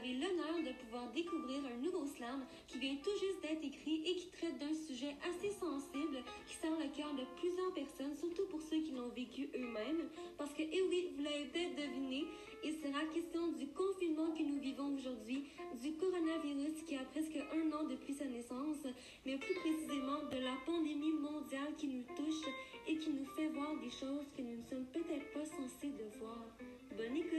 Avez l'honneur de pouvoir découvrir un nouveau slam qui vient tout juste d'être écrit et qui traite d'un sujet assez sensible qui sent le cœur de plusieurs personnes, surtout pour ceux qui l'ont vécu eux-mêmes. Parce que, eh oui, vous l'avez peut-être deviné, il sera question du confinement que nous vivons aujourd'hui, du coronavirus qui a presque un an depuis sa naissance, mais plus précisément de la pandémie mondiale qui nous touche et qui nous fait voir des choses que nous ne sommes peut-être pas censés de voir. Bonne écoute!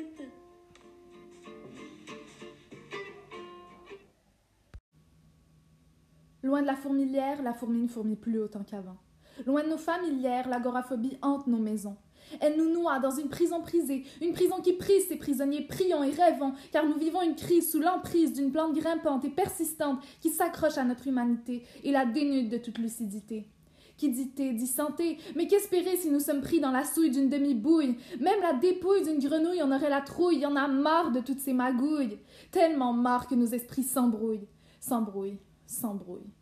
Loin de la fourmilière, la fourmi ne fourmille plus autant qu'avant. Loin de nos familières, l'agoraphobie hante nos maisons. Elle nous noie dans une prison prisée, une prison qui prise ses prisonniers priant et rêvant, car nous vivons une crise sous l'emprise d'une plante grimpante et persistante qui s'accroche à notre humanité et la dénude de toute lucidité. Qui dit thé, dit santé, mais qu'espérer si nous sommes pris dans la souille d'une demi-bouille? Même la dépouille d'une grenouille en aurait la trouille, y en a marre de toutes ces magouilles, tellement marre que nos esprits s'embrouillent, s'embrouillent, s'embrouillent.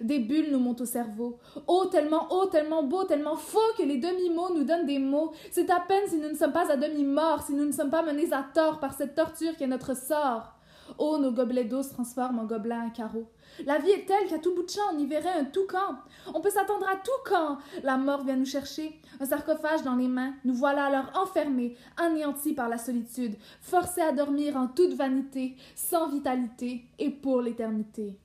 Des bulles nous montent au cerveau. Oh, tellement haut, tellement beau, tellement faux que les demi-mots nous donnent des mots. C'est à peine si nous ne sommes pas à demi-morts, si nous ne sommes pas menés à tort par cette torture qui est notre sort. Oh, nos gobelets d'eau se transforment en gobelins à carreaux. La vie est telle qu'à tout bout de champ, on y verrait un toucan. On peut s'attendre à tout quand la mort vient nous chercher. Un sarcophage dans les mains, nous voilà alors enfermés, anéantis par la solitude, forcés à dormir en toute vanité, sans vitalité et pour l'éternité.